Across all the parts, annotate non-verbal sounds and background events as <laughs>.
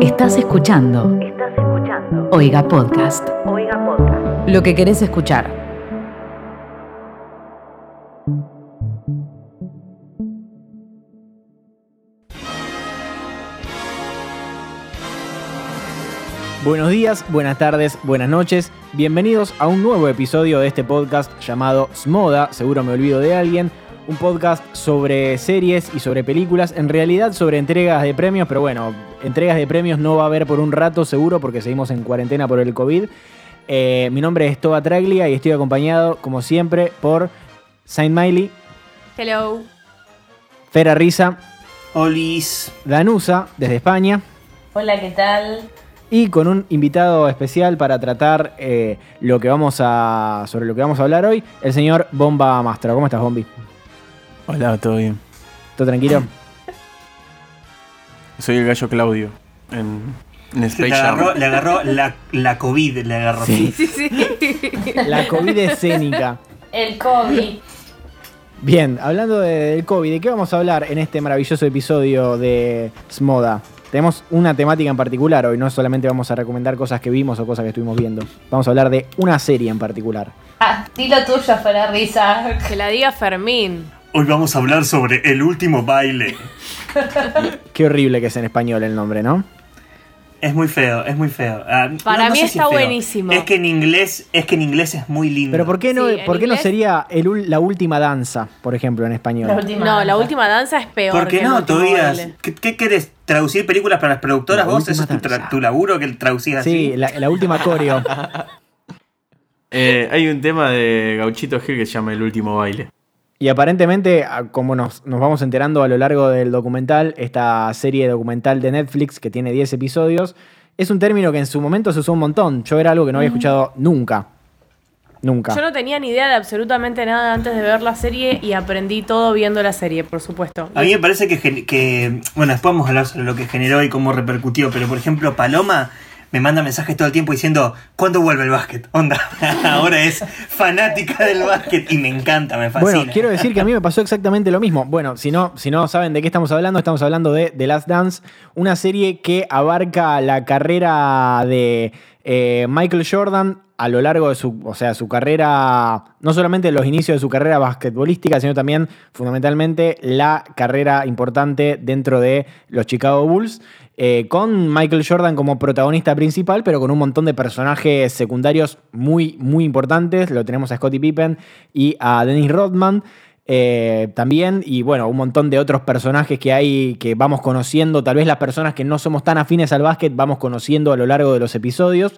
Estás escuchando. Estás escuchando. Oiga Podcast. Oiga Podcast. Lo que querés escuchar. Buenos días, buenas tardes, buenas noches. Bienvenidos a un nuevo episodio de este podcast llamado Smoda, seguro me olvido de alguien. Un podcast sobre series y sobre películas, en realidad sobre entregas de premios, pero bueno, entregas de premios no va a haber por un rato seguro porque seguimos en cuarentena por el COVID. Eh, mi nombre es Toba Traglia y estoy acompañado, como siempre, por Saint Miley, Hello. Fera Risa, Olis. Danusa, desde España. Hola, ¿qué tal? y con un invitado especial para tratar eh, lo que vamos a sobre lo que vamos a hablar hoy, el señor Bomba Mastro. ¿Cómo estás, Bombi? Hola, ¿todo bien? ¿Todo tranquilo? <clears throat> Soy el gallo Claudio en, en Space Le Jam. agarró, le agarró la, la COVID, le agarró. Sí. Sí, sí. La COVID escénica. El COVID. Bien, hablando de- del COVID, ¿de qué vamos a hablar en este maravilloso episodio de Smoda? Tenemos una temática en particular hoy, no solamente vamos a recomendar cosas que vimos o cosas que estuvimos viendo. Vamos a hablar de una serie en particular. Ah, dilo tuyo fuera risa. Que la diga Fermín. Hoy vamos a hablar sobre el último baile. <laughs> Qué horrible que es en español el nombre, ¿no? Es muy feo, es muy feo. Ah, Para mí sé está es buenísimo. Es que en inglés, es que en inglés es muy lindo. Pero ¿por qué no, Sí, ¿por qué no sería el la última danza, por ejemplo, en español? La. No, la última danza es peor. ¿Por qué no, Tobías? ¿Qué, qué querés? ¿Traducir películas para las productoras La vos? ¿Ese es tu, tu laburo que traducís así? Sí, la, la última coreo. <laughs> Eh, hay un tema de Gauchito Gil que se llama El último baile. Y aparentemente, como nos, nos vamos enterando a lo largo del documental, esta serie documental de Netflix que tiene 10 episodios, es un término que en su momento se usó un montón. Yo era algo que no había escuchado nunca. Nunca. Yo no tenía ni idea de absolutamente nada antes de ver la serie y aprendí todo viendo la serie, por supuesto. A mí me parece que, gen- que- bueno, después vamos a hablar sobre lo que generó y cómo repercutió, pero por ejemplo, Paloma me manda mensajes todo el tiempo diciendo, ¿cuándo vuelve el básquet? Onda, <laughs> ahora es fanática del básquet y me encanta, me fascina. Bueno, quiero decir que a mí me pasó exactamente lo mismo. Bueno, si no, si no saben de qué estamos hablando, estamos hablando de The Last Dance, una serie que abarca la carrera de eh, Michael Jordan a lo largo de su, o sea, su carrera, no solamente los inicios de su carrera basquetbolística, sino también fundamentalmente la carrera importante dentro de los Chicago Bulls. eh, con Michael Jordan como protagonista principal, pero con un montón de personajes secundarios muy, muy importantes. Lo tenemos a Scottie Pippen y a Dennis Rodman. Eh, también, y bueno, un montón de otros personajes que hay que vamos conociendo, tal vez las personas que no somos tan afines al básquet, vamos conociendo a lo largo de los episodios.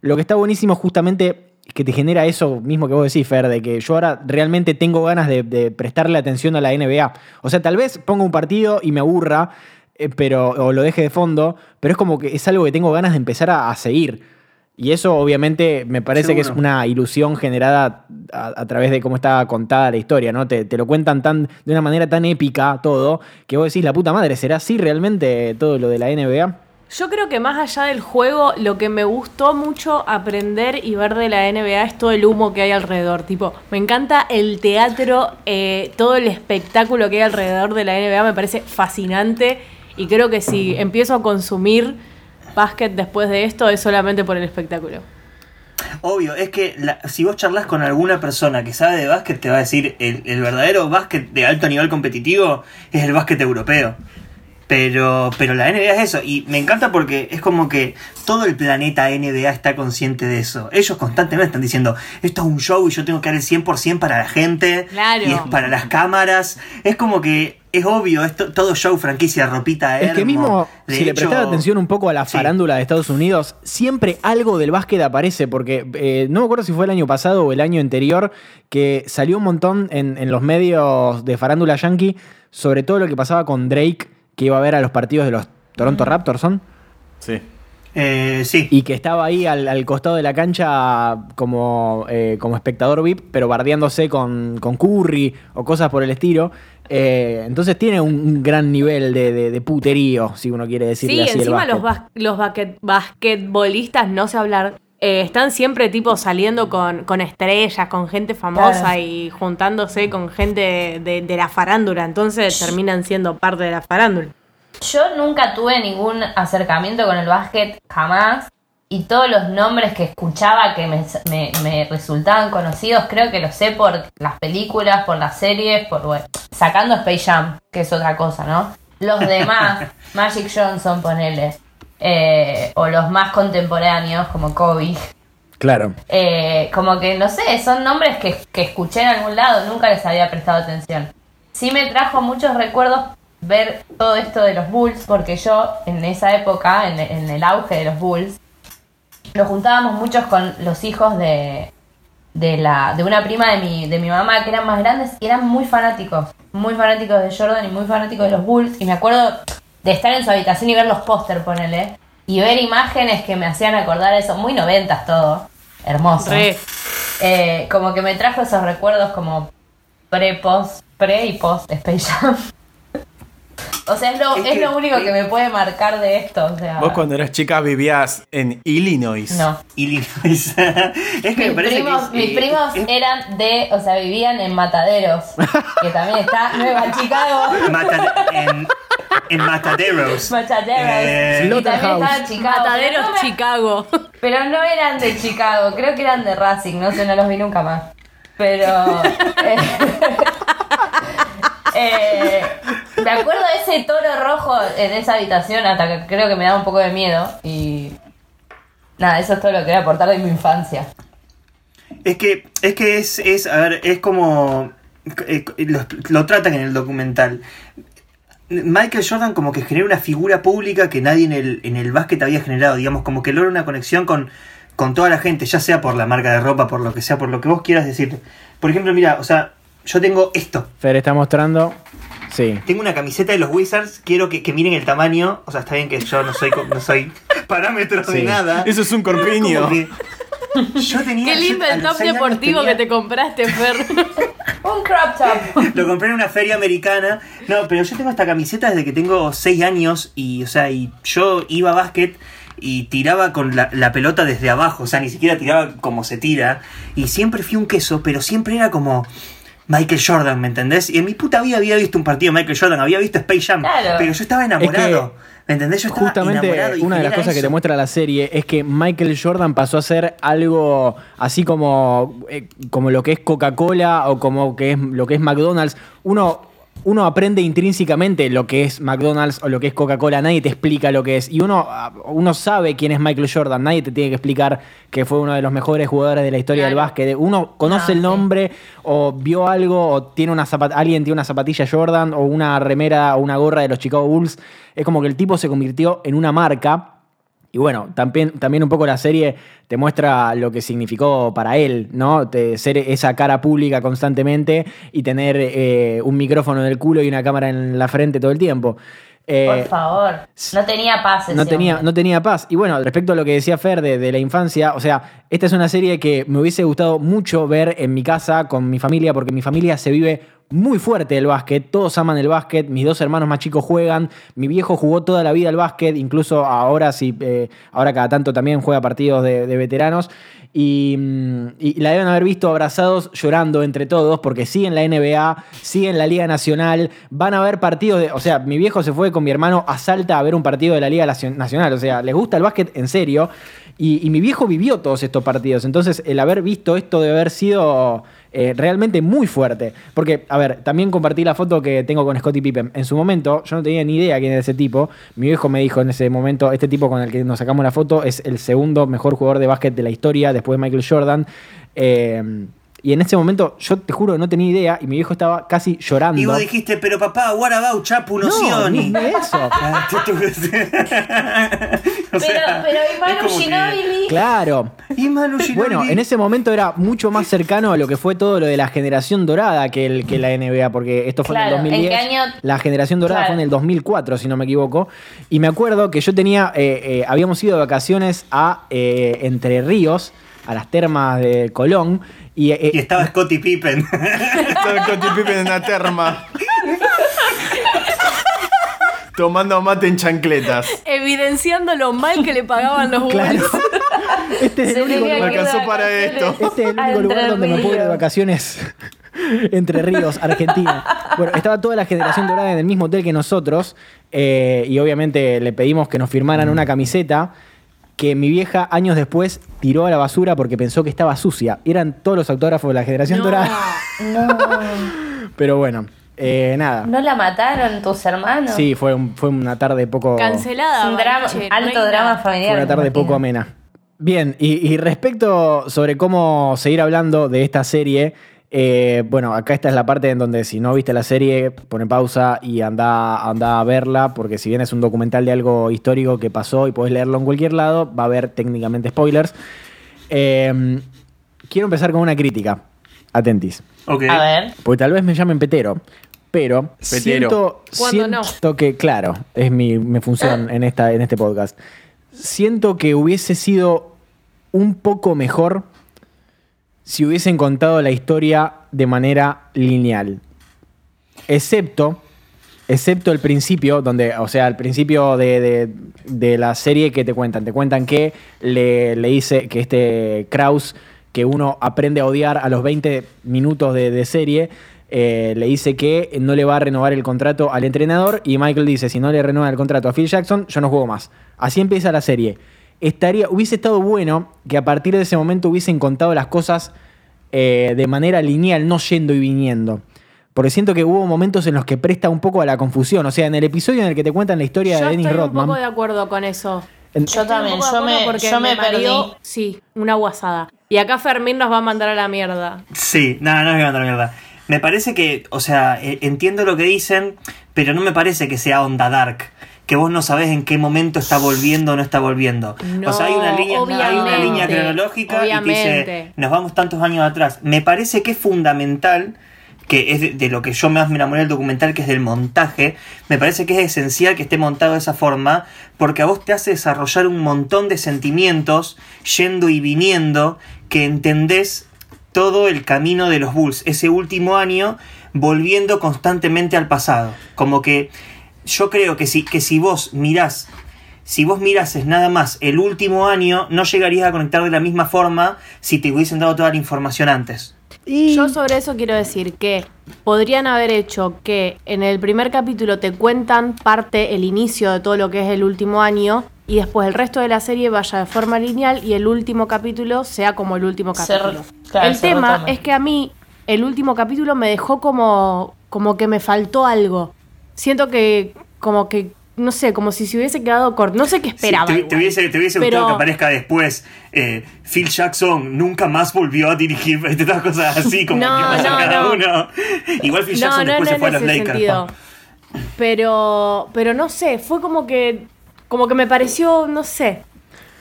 Lo que está buenísimo justamente es que te genera eso mismo que vos decís, Fer, de que yo ahora realmente tengo ganas de, prestarle atención a la NBA. O sea, tal vez ponga un partido y me aburra, eh, pero, o lo deje de fondo, pero es como que es algo que tengo ganas de empezar a, a seguir. Y eso obviamente me parece que es una ilusión generada a, a través de cómo está contada la historia, ¿no? Te, te lo cuentan tan, de una manera tan épica todo, que vos decís, la puta madre, ¿será así realmente todo lo de la NBA? Yo creo que más allá del juego, lo que me gustó mucho aprender y ver de la NBA es todo el humo que hay alrededor. Tipo, me encanta el teatro, eh, todo el espectáculo que hay alrededor de la NBA me parece fascinante. Y creo que si empiezo a consumir básquet después de esto es solamente por el espectáculo. Obvio, es que la- si vos charlas con alguna persona que sabe de básquet, te va a decir, el, el verdadero básquet de alto nivel competitivo es el básquet europeo. Pero, pero la NBA es eso, y me encanta porque es como que todo el planeta NBA está consciente de eso. Ellos constantemente están diciendo, esto es un show y yo tengo que dar el 100% para la gente, Claro. y es para las cámaras. Es como que es obvio, es to- todo show, franquicia, ropita, Es que mismo, De si le prestás atención un poco a la Sí. farándula de Estados Unidos, siempre algo del básquet aparece, porque eh, no me acuerdo si fue el año pasado o el año anterior, que salió un montón en, en los medios de farándula yankee sobre todo lo que pasaba con Drake, que iba a ver a los partidos de los Toronto Raptors, ¿son? Sí. Eh, sí. Y que estaba ahí al, al costado de la cancha como, eh, como espectador VIP, pero bardeándose con, con Curry o cosas por el estilo. Eh, entonces tiene un, un gran nivel de, de- de puterío, si uno quiere decirle Sí, así. encima los, bas- los basquet- basquetbolistas, no sé hablar, eh, están siempre tipo saliendo con, con estrellas, con gente famosa Claro. y juntándose con gente de, de la farándula, entonces terminan siendo parte de la farándula. Yo nunca tuve ningún acercamiento con el básquet, jamás. Y todos los nombres que escuchaba que me, me- me resultaban conocidos, creo que los sé por las películas, por las series, por bueno, sacando Space Jam, que es otra cosa, ¿no? Los demás, <laughs> Magic Johnson, ponele, eh, o los más contemporáneos, como Kobe, Claro. eh, como que, no sé, son nombres que, que escuché en algún lado, nunca les había prestado atención. Sí me trajo muchos recuerdos ver todo esto de los Bulls, porque yo en esa época, en, en el auge de los Bulls, nos juntábamos muchos con los hijos de, de, la, de una prima de mi, de mi mamá que eran más grandes y eran muy fanáticos, muy fanáticos de Jordan y muy fanáticos de los Bulls. Y me acuerdo de estar en su habitación y ver los póster, ponele, y ver imágenes que me hacían acordar eso, muy noventas todo, hermoso. Eh, como que me trajo esos recuerdos como pre, post, pre y post Space Jam. O sea, es lo, Es es que- lo único que me puede marcar de esto. O sea, Vos cuando eras chica vivías en Illinois. no. Illinois. <laughs> es que me Mis parece primos, que es, mis eh, primos eran de, o sea, vivían en Mataderos, <laughs> que también está Nueva Chicago. Mata- en, en Mataderos. <laughs> Mataderos. Eh, y también estaba en Chicago. Mataderos pero no me- Chicago. Pero no eran de Chicago, creo que eran de Racing, no sé, no los vi nunca más. Pero. eh, eh, me acuerdo de ese toro rojo en esa habitación hasta que creo que me da un poco de miedo. Y. Nada, eso es todo lo que quería aportar de mi infancia. Es que, es que es, es, a ver, es como, eh, lo, lo tratan en el documental. Michael Jordan como que genera una figura pública que nadie en el, en el básquet había generado, digamos, como que logra una conexión con, con toda la gente, ya sea por la marca de ropa, por lo que sea, por lo que vos quieras decir. Por ejemplo, mira, o sea, yo tengo esto, Fer está mostrando. Sí. tengo una camiseta de los Wizards, quiero que, que miren el tamaño, o sea, está bien que yo no soy, no soy <laughs> parámetro de Sí. nada. Eso es un corpiño. Yo tenía, Qué lindo yo el top deportivo tenía- que te compraste, Fer. <laughs> Un crop top. Lo compré en una feria americana. No, pero yo tengo esta camiseta desde que tengo 6 años y, o sea, y yo iba a básquet y tiraba con la, la pelota desde abajo, o sea, ni siquiera tiraba como se tira. Y siempre fui un queso, pero siempre era como Michael Jordan, ¿me entendés? Y en mi puta vida había visto un partido de Michael Jordan, había visto Space Jam, Claro. pero yo estaba enamorado. ¿Me entendés? Yo estaba Justamente enamorado y una de las cosas que te muestra la serie es que Michael Jordan pasó a ser algo así como, eh, como lo que es Coca-Cola o como que es lo que es McDonald's. Uno, uno aprende intrínsecamente lo que es McDonald's o lo que es Coca-Cola, nadie te explica lo que es. Y uno, ah, uno sabe quién es Michael Jordan, nadie te tiene que explicar que fue uno de los mejores jugadores de la historia del básquet. Uno conoce Ah, el sí. nombre o vio algo o tiene una alguien tiene una zapatilla Jordan o una remera o una gorra de los Chicago Bulls. Es como que el tipo se convirtió en una marca. Y bueno, también, también un poco la serie te muestra lo que significó para él, ¿no? Ser esa cara pública constantemente y tener eh, un micrófono en el culo y una cámara en la frente todo el tiempo. Eh, Por favor. No tenía paz. no tenía, no tenía paz. Y bueno, respecto a lo que decía Fer de, de la infancia, o sea, esta es una serie que me hubiese gustado mucho ver en mi casa con mi familia, porque mi familia se vive muy fuerte el básquet, todos aman el básquet, mis dos hermanos más chicos juegan, mi viejo jugó toda la vida al básquet, incluso ahora sí, eh, ahora cada tanto también juega partidos de, de veteranos. Y, mm, y la deben haber visto abrazados llorando entre todos porque siguen la NBA, siguen la Liga Nacional, van a ver partidos de. O sea, mi viejo se fue con mi hermano a Salta a ver un partido de la Liga Nacio- Nacional. O sea, les gusta el básquet en serio. Y, mi viejo vivió todos estos partidos. Entonces, el haber visto esto debe haber sido eh, realmente muy fuerte. Porque, a ver, también compartí la foto que tengo con Scottie Pippen. En su momento, yo no tenía ni idea quién era ese tipo. Mi viejo me dijo en ese momento: este tipo con el que nos sacamos la foto es el segundo mejor jugador de básquet de la historia, después de Michael Jordan. Eh, y en ese momento, yo te juro, no tenía idea. Y mi viejo estaba casi llorando. Y vos dijiste, pero papá, what about Chapu no, Nocioni? ni, eso. <laughs> Ah, <laughs> O Pero, sea, pero que-. Claro. Y Manu Ginóbili- Bueno, en ese momento era mucho más cercano a lo que fue todo lo de la generación dorada que, el, que la NBA, porque esto fue Claro, en el ¿en 2010. qué año? La generación dorada Claro. fue en el 2004, si no me equivoco. Y me acuerdo que yo tenía, eh, eh, habíamos ido de vacaciones a eh, Entre Ríos, a las termas de Colón. Y, eh, Y estaba Scottie Pippen. <laughs> Estaba Scottie Pippen en la terma. <laughs> Tomando mate en chancletas. Evidenciando lo mal que le pagaban los Claro. Bulls. <laughs> este es el único lugar, que alcanzó para esto. este es el único lugar donde me puedo ir de vacaciones Entre Ríos, Argentina. Bueno, estaba toda la generación dorada en el mismo hotel que nosotros. eh, y obviamente le pedimos que nos firmaran una camiseta que mi vieja años después tiró a la basura porque pensó que estaba sucia. Eran todos los autógrafos de la generación No. dorada. No, <laughs> Pero bueno, eh, nada. ¿no la mataron tus hermanos? Sí, fue, un- fue una tarde poco... Cancelada. Un drama, alto drama familiar. Fue una tarde poco amena. Bien, y, y respecto sobre cómo seguir hablando de esta serie, eh, bueno, acá esta es la parte en donde si no viste la serie, pone pausa y anda, anda a verla, porque si bien es un documental de algo histórico que pasó y podés leerlo en cualquier lado, va a haber técnicamente spoilers. Eh, quiero empezar con una crítica. Atentis. Ok. A ver. Porque tal vez me llamen petero, pero Petero. siento, ¿Cuándo no? siento que, claro, es mi, mi función en, esta, en este podcast. Siento que hubiese sido un poco mejor si hubiesen contado la historia de manera lineal. Excepto, excepto el principio, donde, o sea, el principio de, de- de la serie que te cuentan. Te cuentan que le, le dice que este Kraus, que uno aprende a odiar a los 20 minutos de, de serie, eh, le dice que no le va a renovar el contrato al entrenador y Michael dice, si no le renueva el contrato a Phil Jackson, yo no juego más. Así empieza la serie. Estaría, hubiese estado bueno que a partir de ese momento hubiesen contado las cosas eh, de manera lineal, no yendo y viniendo. Porque siento que hubo momentos en los que presta un poco a la confusión. O sea, en el episodio en el que te cuentan la historia Yo de Dennis estoy un Rodman. poco de acuerdo con eso. en- Yo también, yo me, porque yo me mareó- perdí. Sí, una guasada. Y acá Fermín nos va a mandar a la mierda. Sí, no, no me va a mandar mierda. Me parece que, o sea, eh, entiendo lo que dicen, pero no me parece que sea onda dark. Que vos no sabés en qué momento está volviendo o no está volviendo. o sea, hay una No, línea, hay una línea cronológica y te dice, nos vamos tantos años atrás. Me parece que es fundamental, que es de, de lo que yo más me enamoré del documental, que es del montaje. Me parece que es esencial que esté montado de esa forma, porque a vos te hace desarrollar un montón de sentimientos, yendo y viniendo, que entendés todo el camino de los Bulls ese último año volviendo constantemente al pasado. Como que yo creo que si, que si vos mirás, si vos mirases nada más el último año, no llegarías a conectar de la misma forma si te hubiesen dado toda la información antes. Yo sobre eso quiero decir que podrían haber hecho que en el primer capítulo te cuentan parte, el inicio de todo lo que es el último año y después el resto de la serie vaya de forma lineal y el último capítulo sea como el último capítulo. claro, el tema es que a mí el último capítulo me dejó como, como que me faltó algo. Siento que como que, no sé, como si se hubiese quedado corto. No sé qué esperaba. Sí, te, te hubiese, te hubiese Pero- gustado que aparezca después. eh, Phil Jackson nunca más volvió a dirigir <laughs> estas cosas así como No, que pasa no, cada no. uno. Igual Phil Jackson no, después no se fue a los Lakers. Pero, pero no sé, fue como que, como que me pareció, no sé,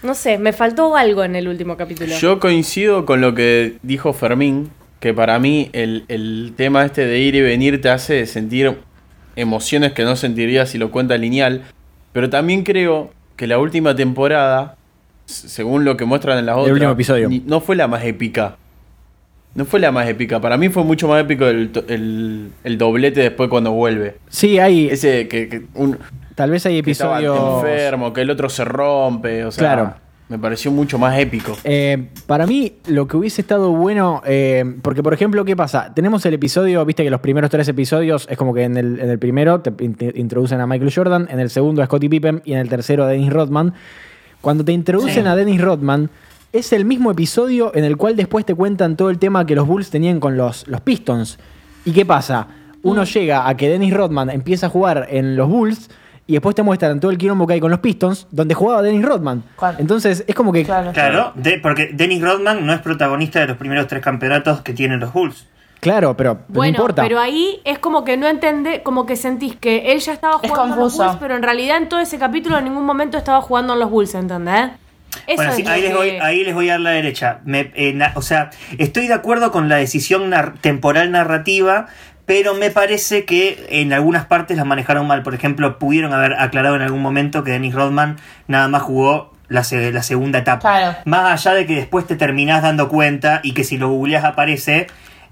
no sé, me faltó algo en el último capítulo. Yo coincido con lo que dijo Fermín, que para mí el, el tema este de ir y venir te hace sentir emociones que no sentirías si lo cuenta lineal. Pero también creo que la última temporada, según lo que muestran en las otras, último episodio. no fue la más épica. No fue la más épica. Para mí fue mucho más épico el, el- el doblete después cuando vuelve. Sí, hay. Ese que, que un, tal vez hay que episodios. enfermo, que el otro se rompe. O sea, Claro. Me pareció mucho más épico. Eh, para mí, lo que hubiese estado bueno, eh, porque por ejemplo, ¿qué pasa? Tenemos el episodio, viste que los primeros tres episodios es como que en el, en el primero te int- introducen a Michael Jordan, en el segundo a Scottie Pippen y en el tercero a Dennis Rodman. Cuando te introducen Sí. a Dennis Rodman, es el mismo episodio en el cual después te cuentan todo el tema que los Bulls tenían con los, los Pistons. ¿Y qué pasa? Uno llega a que Dennis Rodman empieza a jugar en los Bulls y después te muestran todo el quilombo que hay con los Pistons, donde jugaba Dennis Rodman. Entonces es como que Claro. Claro, de- porque Dennis Rodman no es protagonista de los primeros tres campeonatos que tienen los Bulls. Claro, pero no bueno, importa. pero ahí es como que no entendé, como que sentís que él ya estaba Es jugando en los. Bulls, pero en realidad en todo ese capítulo en ningún momento estaba jugando en los Bulls, ¿entendés? Eso Bueno, es sí, lo ahí, les que- voy, ahí les voy a dar la derecha. Me- eh, na- o sea, estoy de acuerdo con la decisión nar- temporal narrativa, pero me parece que en algunas partes la manejaron mal. Por ejemplo, pudieron haber aclarado en algún momento que Dennis Rodman nada más jugó la, se- la segunda etapa. Claro. Más allá de que después te terminás dando cuenta y que si lo googleás aparece.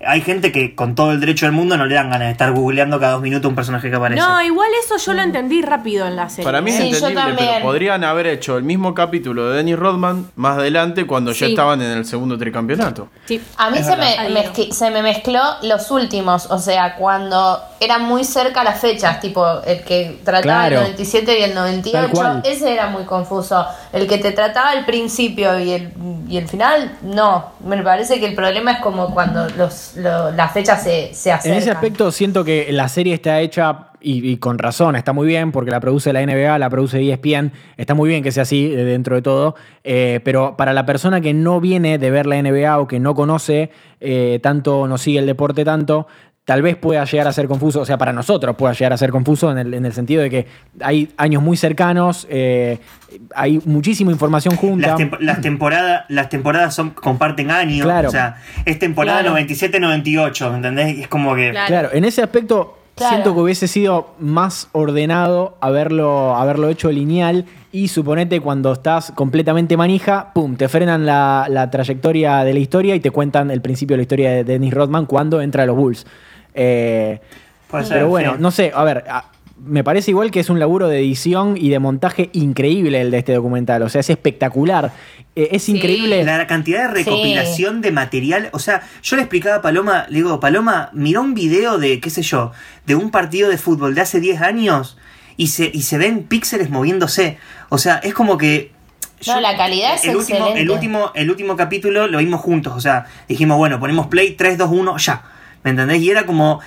Hay gente que con todo el derecho del mundo no le dan ganas de estar googleando cada dos minutos un personaje que aparece. No, igual eso yo lo entendí rápido en la serie. Para mí es Sí, yo entendible, pero podrían haber hecho el mismo capítulo de Dennis Rodman más adelante cuando ya Sí. estaban en el segundo tricampeonato. Sí. A mí se me, se me mezcló los últimos, o sea, cuando eran muy cerca las fechas, tipo el que trataba Claro. el 97 y el Tal 98, cual. ese era muy confuso. El que te trataba el principio y el, y el final, no. Me parece que el problema es como cuando los, lo- las fechas se, se En acercan. ese aspecto siento que la serie está hecha y, y con razón, está muy bien porque la produce la NBA, la produce ESPN, está muy bien que sea así eh, dentro de todo, eh, pero para la persona que no viene de ver la NBA o que no conoce eh, tanto, no sigue el deporte tanto, tal vez pueda llegar a ser confuso, o sea, para nosotros pueda llegar a ser confuso en el, en el sentido de que hay años muy cercanos, eh, hay muchísima información junta. Las, temp- las temporadas las temporadas son comparten años. Claro. O sea, es temporada Claro. 97-98, ¿me entendés? Es como que. Claro. Claro, en ese aspecto Claro. siento que hubiese sido más ordenado haberlo, haberlo hecho lineal y suponete cuando estás completamente manija, pum, te frenan la, la trayectoria de la historia y te cuentan el principio de la historia de Dennis Rodman cuando entra a los Bulls. Eh, Puede ser, pero bueno, sí. no sé, a ver, a- me parece igual que es un laburo de edición y de montaje increíble el de este documental, o sea, es espectacular. Eh, es Sí. increíble. La cantidad de recopilación de material, o sea, yo le explicaba a Paloma, le digo, Paloma, miró un video de, qué sé yo, de un partido de fútbol de hace 10 años y se, y se ven píxeles moviéndose. O sea, es como que... No, la calidad es el último, el excelente. último El último capítulo lo vimos juntos, o sea, dijimos, bueno, ponemos play 3, 2, 1, ya. ¿Me entendés? Y era como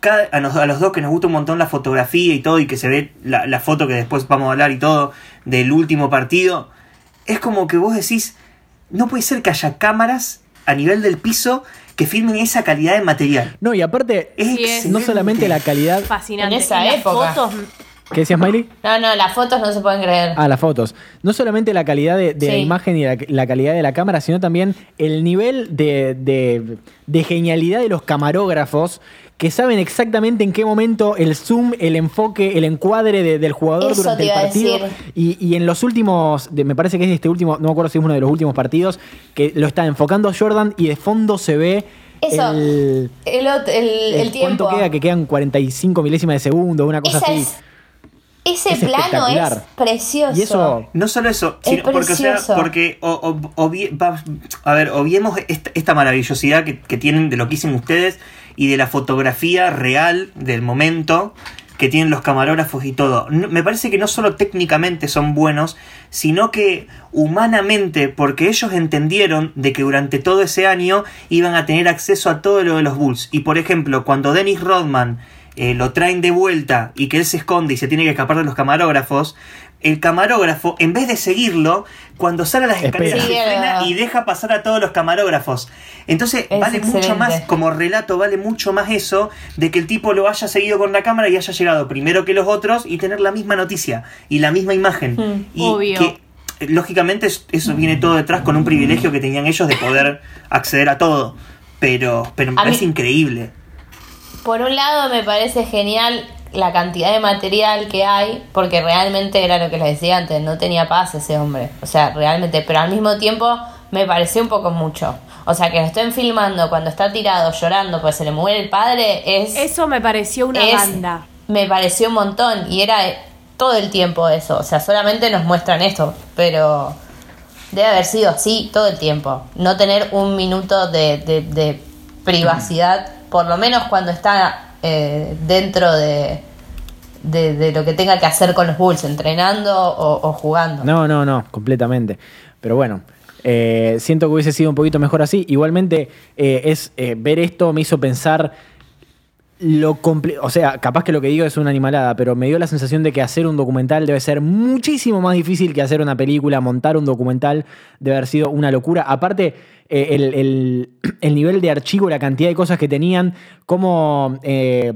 cada- a, nos- a los dos que nos gusta un montón la fotografía y todo, y que se ve la, la foto que después vamos a hablar y todo del último partido. Es como que vos decís, no puede ser que haya cámaras a nivel del piso que filmen esa calidad de material. No, y aparte, Es Sí, es. excelente. no solamente la calidad... Fascinante. En esa las época. fotos, ¿Qué decías, Miley? No, no, las fotos no se pueden creer. Ah, las fotos. No solamente la calidad de, de la imagen y la, la calidad de la cámara, sino también el nivel de, de- de genialidad de los camarógrafos que saben exactamente en qué momento el zoom, el enfoque, el encuadre de- del jugador Eso durante te el partido. Y, y en los últimos, de- me parece que es este último, no me acuerdo si es uno de los últimos partidos, que lo está enfocando Jordan y de fondo se ve Eso, el, el, el, el el tiempo. ¿Cuánto queda? Que quedan 45 milésimas de segundo, una cosa Esa así. es- ese Es plano es precioso. Y eso No solo eso, Es sino porque, o sea, porque o- o- obvi- va- a ver, obviemos esta, esta maravillosidad que, que tienen de lo que hicieron ustedes y de la fotografía real del momento que tienen los camarógrafos y todo. No- me parece que no solo técnicamente son buenos, sino que humanamente, porque ellos entendieron de que durante todo ese año iban a tener acceso a todo lo de los Bulls. Y por ejemplo, cuando Dennis Rodman eh, lo traen de vuelta y que él se esconde y se tiene que escapar de los camarógrafos, el camarógrafo, en vez de seguirlo, cuando sale a las escaleras, frena y deja pasar a todos los camarógrafos. Entonces, Es vale mucho más, como relato, vale mucho más eso de que el tipo lo haya seguido con la cámara y haya llegado primero que los otros y tener la misma noticia y la misma imagen. Mm, y obvio. que, eh, lógicamente, es- eso viene todo detrás con un privilegio que tenían ellos de poder acceder a todo. Pero, pero me A mí- parece increíble. Por un lado me parece genial la cantidad de material que hay, porque realmente era lo que les decía antes, no tenía paz ese hombre. O sea, realmente, pero al mismo tiempo me pareció un poco mucho. O sea, que lo estén filmando cuando está tirado llorando porque se le muere el padre es... Eso me pareció una es- banda. Me pareció un montón y era todo el tiempo eso. O sea, solamente nos muestran esto, pero debe haber sido así todo el tiempo. No tener un minuto de, de- de privacidad, por lo menos cuando está eh, dentro de, de, lo que tenga que hacer con los Bulls, entrenando o, jugando. No, no, no, completamente. Pero bueno, eh, siento que hubiese sido un poquito mejor así. Igualmente, eh, es ver esto me hizo pensar lo O sea, capaz que lo que digo es una animalada, pero me dio la sensación de que hacer un documental debe ser muchísimo más difícil que hacer una película. Montar un documental debe haber sido una locura. Aparte, eh, el, el- el nivel de archivo, la cantidad de cosas que tenían, cómo. eh,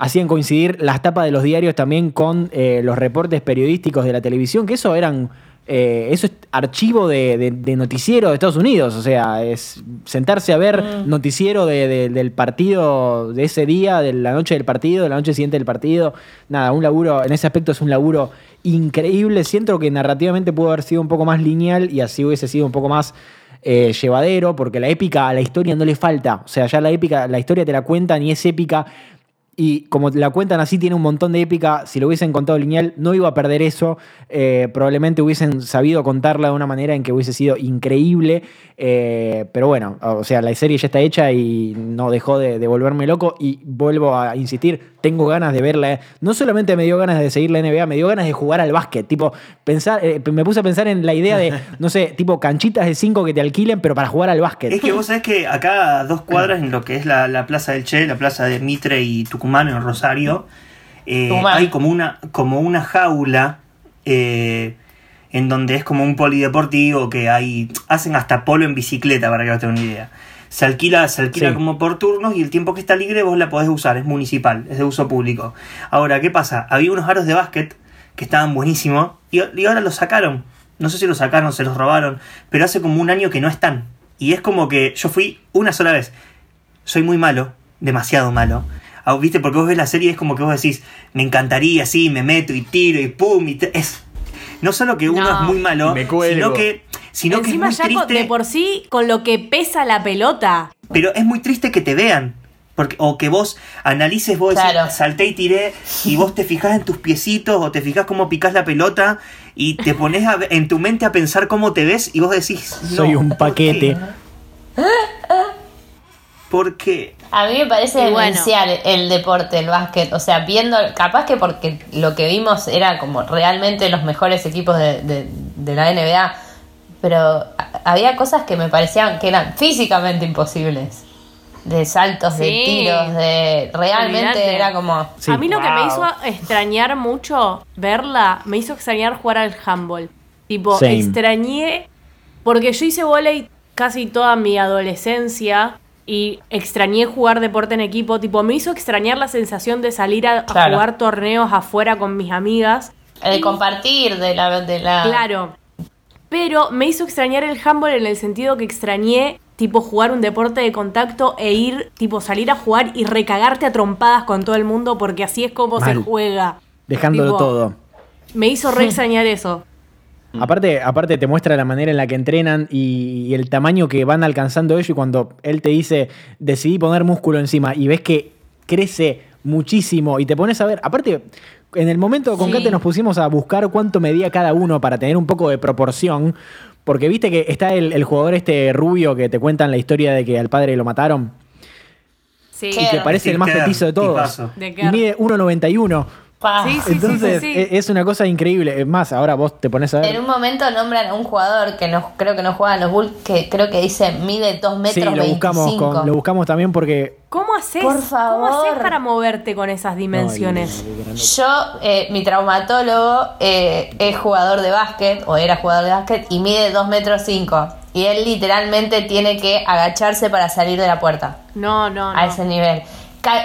hacían coincidir las tapas de los diarios también con eh, los reportes periodísticos de la televisión, que eso eran. Eh, eso es archivo de, de- de noticiero de Estados Unidos, o sea, es sentarse a ver noticiero de- de- del partido de ese día, de la noche del partido, de la noche siguiente del partido. Nada, un laburo, en ese aspecto es un laburo increíble. Siento que narrativamente pudo haber sido un poco más lineal y así hubiese sido un poco más eh, llevadero, porque la épica a la historia no le falta. O sea, ya la épica, la historia te la cuentan y es épica. Y como la cuentan así, tiene un montón de épica. Si lo hubiesen contado lineal, no iba a perder eso. Eh, probablemente hubiesen sabido contarla de una manera en que hubiese sido increíble. Eh, pero bueno, o sea, la serie ya está hecha y no dejó de, de volverme loco. Y vuelvo a insistir, tengo ganas de verla. No solamente me dio ganas de seguir la NBA, me dio ganas de jugar al básquet. Tipo, pensar, eh, me puse a pensar en la idea de, <laughs> no sé, tipo canchitas de cinco que te alquilen, pero para jugar al básquet. Es que vos sabés que acá a dos cuadras en lo que es la, la Plaza del Che, la Plaza de Mitre y Tucumán en Rosario, eh, hay como una, como una jaula eh, en donde es como un polideportivo que hay. hacen hasta polo en bicicleta para que vos tengas una idea. Se alquila, se alquila Sí. como por turnos y el tiempo que está libre vos la podés usar, es municipal, es de uso público. Ahora, ¿qué pasa? Había unos aros de básquet que estaban buenísimos y, y ahora los sacaron. No sé si los sacaron, se los robaron, pero hace como un año que no están. Y es como que yo fui una sola vez. Soy muy malo, demasiado malo. Ah, ¿Viste? Porque vos ves la serie y es como que vos decís, me encantaría, sí, me meto y tiro y pum. Y te- es, no solo que uno No. es muy malo, sino que, sino que es Encima muy ya con- triste. de por sí, con lo que pesa la pelota. Pero es muy triste que te vean. Porque, o que vos analices, vos decís, Claro. salté y tiré, y vos te fijás en tus piecitos, o te fijás cómo picás la pelota, y te pones a- en tu mente a pensar cómo te ves, y vos decís, no, Soy un ¿por paquete. qué? <laughs> Porque A mí me parece Y bueno. demencial el deporte, el básquet. O sea, viendo, capaz que porque lo que vimos era como realmente los mejores equipos de, de- de la NBA, pero había cosas que me parecían que eran físicamente imposibles. De saltos, de tiros, de... Realmente era como... Sí. A mí lo que me hizo extrañar mucho verla, me hizo extrañar jugar al handball. Tipo, Same. extrañé, porque yo hice volei casi toda mi adolescencia y extrañé jugar deporte en equipo. Tipo, me hizo extrañar la sensación de salir a, jugar torneos afuera con mis amigas. El de compartir, de la... De la Claro. Pero me hizo extrañar el handball en el sentido que extrañé, tipo, jugar un deporte de contacto e ir, tipo, salir a jugar y recagarte a trompadas con todo el mundo porque así es como se juega. Dejándolo Tipo, todo. Me hizo re extrañar eso. Aparte, aparte te muestra la manera en la que entrenan y, y el tamaño que van alcanzando ellos y cuando él te dice decidí poner músculo encima y ves que crece muchísimo y te pones a ver, aparte en el momento con Sí. Kate nos pusimos a buscar cuánto medía cada uno para tener un poco de proporción, porque viste que está el, el jugador este rubio que te cuentan la historia de que al padre lo mataron Sí. Y que parece Sí, el más petizo de todos y mide 1.91. Sí, sí, Entonces sí, sí. e- es una cosa increíble. Es más, ahora vos te pones a ver. En un momento nombran a un jugador que no, creo que no juega en los Bulls, que creo que dice mide 2 metros Sí, lo 25. buscamos, con- lo buscamos también porque ¿Cómo haces? Por ¿Cómo favor. haces para moverte con esas dimensiones? Yo, eh, mi traumatólogo, eh, es jugador de básquet, o era jugador de básquet, y mide 2 metros 5. Y él literalmente tiene que agacharse para salir de la puerta, No, no, no. a ese nivel.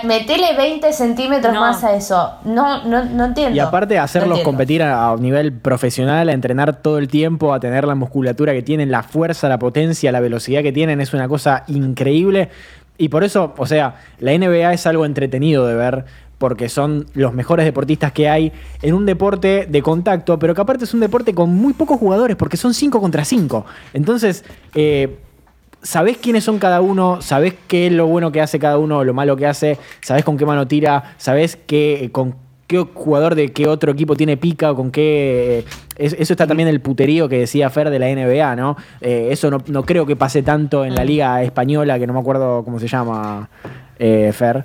Metele 20 centímetros No. más a eso. No, no, no entiendo. Y aparte hacerlos competir a, nivel profesional, a entrenar todo el tiempo, a tener la musculatura que tienen, la fuerza, la potencia, la velocidad que tienen, es una cosa increíble. Y por eso, o sea, la NBA es algo entretenido de ver, porque son los mejores deportistas que hay en un deporte de contacto, pero que aparte es un deporte con muy pocos jugadores, porque son 5 contra 5. Entonces, eh, sabés quiénes son cada uno, sabés qué es lo bueno que hace cada uno, lo malo que hace, sabés con qué mano tira, sabés qué, con qué jugador de qué otro equipo tiene pica, o con qué... es- eso está también el puterío que decía Fer de la NBA, ¿no? Eh, eso no, no creo que pase tanto en la liga española, que no me acuerdo cómo se llama, eh, Fer.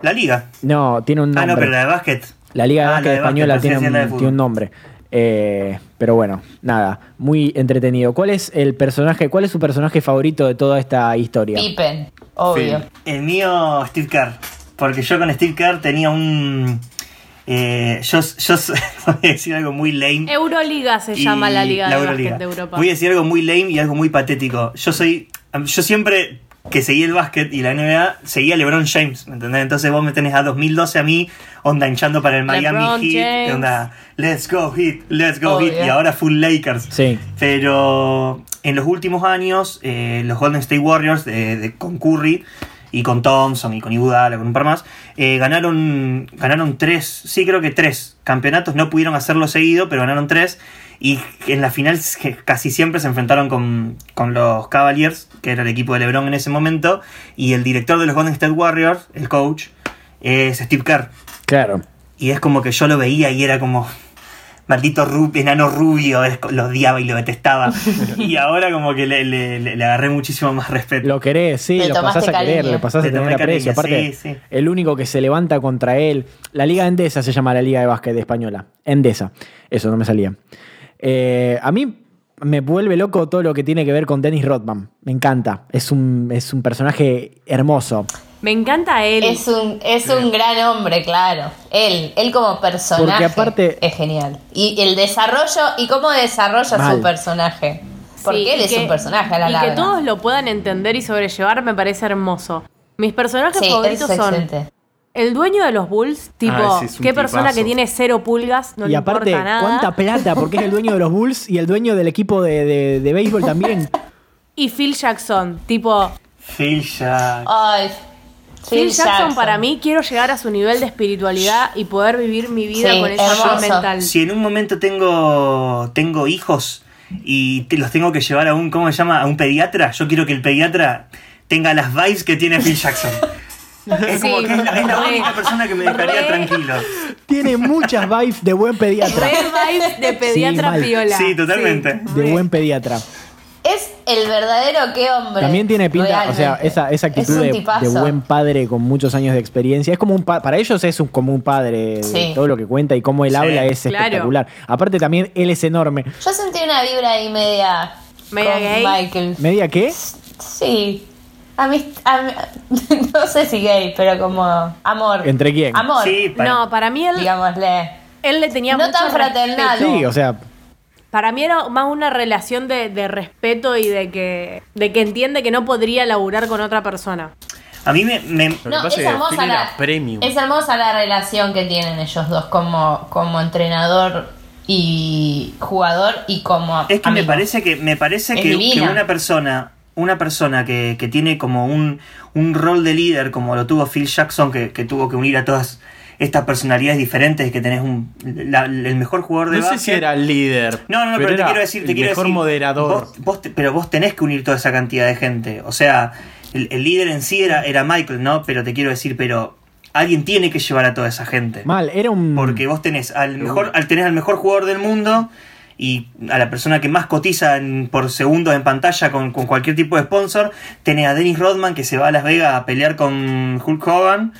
La liga. No, tiene un nombre. Ah, no, pero la de básquet. La Liga de Ah, Básquet la de Española básquet, tiene, un, de tiene un nombre. Eh, pero bueno, nada, muy entretenido. ¿Cuál es el personaje, cuál es su personaje favorito de toda esta historia? Pippen, obvio. El mío, Steve Kerr. Porque yo con Steve Kerr tenía un. eh, yo, yo <laughs> voy a decir algo muy lame. Euroliga se y- llama la Liga de Euroliga. Básquet de Europa. Voy a decir algo muy lame y algo muy patético. Yo soy. Yo siempre que seguí el básquet y la NBA, seguía LeBron James, ¿me entendés? Entonces vos me tenés a 2012 a mí, onda hinchando para el Miami LeBron Heat, James. onda, let's go Heat, let's go Obvio. Heat, y ahora full Lakers. Sí. Pero en los últimos años, eh, los Golden State Warriors de, de- con Curry y con Thompson y con Iguodala, con un par más, eh, ganaron, ganaron tres, sí creo que tres campeonatos, no pudieron hacerlo seguido, pero ganaron tres. Y en la final casi siempre se enfrentaron con, con los Cavaliers, que era el equipo de LeBron en ese momento, y el director de los Golden State Warriors, el coach, es Steve Kerr. Claro. Y es como que yo lo veía y era como, maldito ru- enano rubio, lo odiaba y lo detestaba. <laughs> y ahora como que le, le- le- le agarré muchísimo más respeto. Lo querés, sí, Le lo pasás a querer, le pasás a tener aprecio. Aparte, sí, sí. el único que se levanta contra él. La Liga Endesa se llama la Liga de Básquet Española. Endesa. Eso no me salía. Eh, a mí me vuelve loco todo lo que tiene que ver con Dennis Rodman. Me encanta. Es un, es un personaje hermoso. Me encanta él. Es un, es un gran hombre, claro. Él, él como personaje Porque aparte- es genial. Y el desarrollo, y cómo desarrolla Mal. su personaje. Porque Sí, él es que- un personaje a la Y larga. que todos lo puedan entender y sobrellevar me parece hermoso. Mis personajes Sí, favoritos son excelente. el dueño de los Bulls, tipo, Ah, un qué persona que tiene cero pulgas, no y le aparte, importa nada. cuánta plata, porque es el dueño de los Bulls y el dueño del equipo de, de- de béisbol también. <laughs> Y Phil Jackson, tipo, Phil Jack. Ay, Phil Jackson, para mí quiero llegar a su nivel de espiritualidad y poder vivir mi vida Sí, con esa hermoso. mental. Si en un momento tengo, tengo hijos y te los tengo que llevar a un, ¿cómo se llama? A un pediatra, yo quiero que el pediatra tenga las vibes que tiene Phil Jackson. <laughs> Es como Sí, que es la, es la re. única persona que me dejaría Re. tranquilo. Tiene muchas vibes de buen pediatra. Re vibes de pediatra mal. piola. Sí, totalmente. Sí, De buen pediatra. Es el verdadero qué hombre. También tiene pinta, o sea, esa, esa actitud Es de, buen padre con muchos años de experiencia. Es como un pa- para ellos es un, como un padre Sí. todo lo que cuenta y cómo él Sí, habla es claro. espectacular. Aparte también él es enorme. Yo sentí una vibra ahí media. ¿Media con gay? Michael. ¿Media qué? Sí. A mí, a mí- <laughs> no sé si gay, pero como amor. ¿Entre quién? Amor. Sí, para- No, para mí él, Digámosle. él le tenía No mucho tan fraternal. respeto. Sí, o sea, Para mí era más una relación de, de respeto y de que, de que entiende que no podría laburar con otra persona. A mí me, me- No, es hermosa, la, premium. es hermosa la relación que tienen ellos dos como, como entrenador y jugador y como Es que me parece que me parece Es que, una persona una persona que, que tiene como un, un rol de líder como lo tuvo Phil Jackson que, que tuvo que unir a todas estas personalidades diferentes que tenés un la- el mejor jugador de No sé si era líder. no, no, no, pero, te quiero decir, te el quiero mejor decir, moderador. vos- vos te- pero vos tenés que unir toda esa cantidad de gente. O sea, el, el líder en sí era, era Michael, ¿no? Pero te quiero decir, pero alguien tiene que llevar a toda esa gente. mal, era un... Porque vos tenés al mejor, al tenés al mejor jugador del mundo y a la persona que más cotiza en- por segundos en pantalla con, con cualquier tipo de sponsor, tenés a Dennis Rodman que se va a Las Vegas a pelear con Hulk Hogan.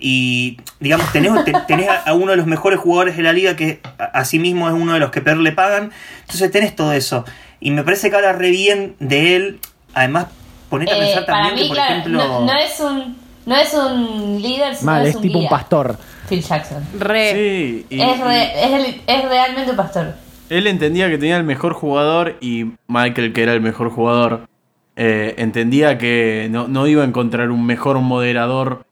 Y digamos, tenés, te- tenés a, uno de los mejores jugadores de la liga que a- asimismo es uno de los que peor le pagan. Entonces tenés todo eso. Y me parece que habla re bien de él. Además, ponete a Eh, pensar para también mí, que, por claro, ejemplo. no, no es un, no es un líder, sino mal, es, es un tipo un guía. pastor. Phil Jackson. Re. Sí, y, es, re- y es, el- es realmente un pastor. él entendía que tenía el mejor jugador y Michael, que era el mejor jugador, eh, entendía que no, no iba a encontrar un mejor moderador,